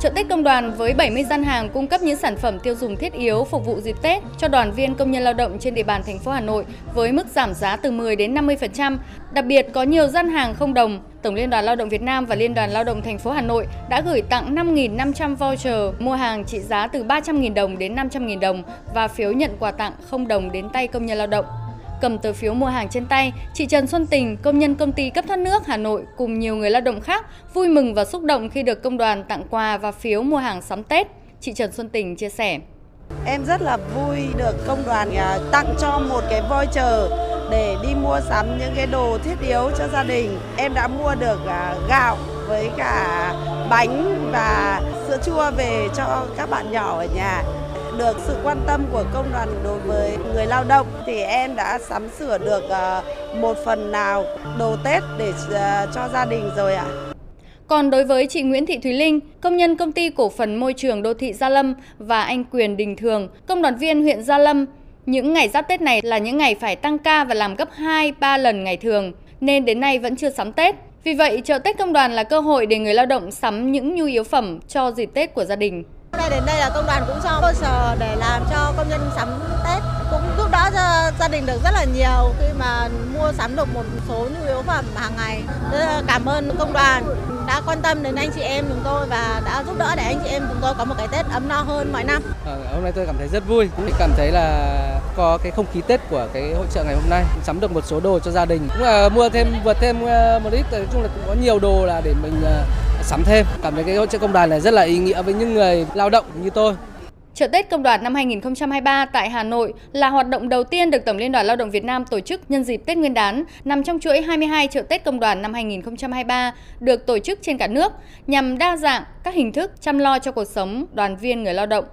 Chợ Tết Công đoàn với 70 gian hàng cung cấp những sản phẩm tiêu dùng thiết yếu phục vụ dịp Tết cho đoàn viên công nhân lao động trên địa bàn thành phố Hà Nội với mức giảm giá từ 10 đến 50%. Đặc biệt có nhiều gian hàng không đồng. Tổng Liên đoàn Lao động Việt Nam và Liên đoàn Lao động thành phố Hà Nội đã gửi tặng 5.500 voucher mua hàng trị giá từ 300.000 đồng đến 500.000 đồng và phiếu nhận quà tặng không đồng đến tay công nhân lao động. Cầm tờ phiếu mua hàng trên tay, chị Trần Xuân Tình, công nhân công ty cấp thoát nước Hà Nội cùng nhiều người lao động khác vui mừng và xúc động khi được công đoàn tặng quà và phiếu mua hàng sắm Tết. Chị Trần Xuân Tình chia sẻ. Em rất là vui được công đoàn à, tặng cho một cái voucher để đi mua sắm những cái đồ thiết yếu cho gia đình. Em đã mua được à, gạo với cả bánh và sữa chua về cho các bạn nhỏ ở nhà được sự quan tâm của công đoàn đối với người lao động thì em đã sắm sửa được ờ, một phần nào đồ Tết để ờ, cho gia đình rồi ạ. Còn đối với chị Nguyễn Thị Thúy Linh, công nhân công ty cổ phần môi trường đô thị Gia Lâm và anh Quyền Đình Thường, công đoàn viên huyện Gia Lâm, những ngày giáp Tết này là những ngày phải tăng ca và làm gấp 2-3 lần ngày thường, nên đến nay vẫn chưa sắm Tết. Vì vậy, chợ Tết công đoàn là cơ hội để người lao động sắm những nhu yếu phẩm cho dịp Tết của gia đình. Đến đây là công đoàn cũng cho cơ sở để làm cho công nhân sắm Tết. Cũng giúp đỡ cho gia đình được rất là nhiều khi mà mua sắm được một số nhu yếu phẩm hàng ngày. Rất cảm ơn công đoàn đã quan tâm đến anh chị em chúng tôi và đã giúp đỡ để anh chị em chúng tôi có một cái Tết ấm no hơn mọi năm. À, hôm nay tôi cảm thấy rất vui, cũng cảm thấy là có cái không khí Tết của cái hội trợ ngày hôm nay, sắm được một số đồ cho gia đình, cũng là mua thêm vượt thêm ờ, một ít, nói chung là cũng có nhiều đồ là để mình sắm thêm. Cảm thấy cái hỗ trợ công đoàn này rất là ý nghĩa với những người lao động như tôi. Chợ Tết Công đoàn năm 2023 tại Hà Nội là hoạt động đầu tiên được Tổng Liên đoàn Lao động Việt Nam tổ chức nhân dịp Tết Nguyên đán, nằm trong chuỗi 22 chợ Tết Công đoàn năm 2023 được tổ chức trên cả nước nhằm đa dạng các hình thức chăm lo cho cuộc sống đoàn viên người lao động.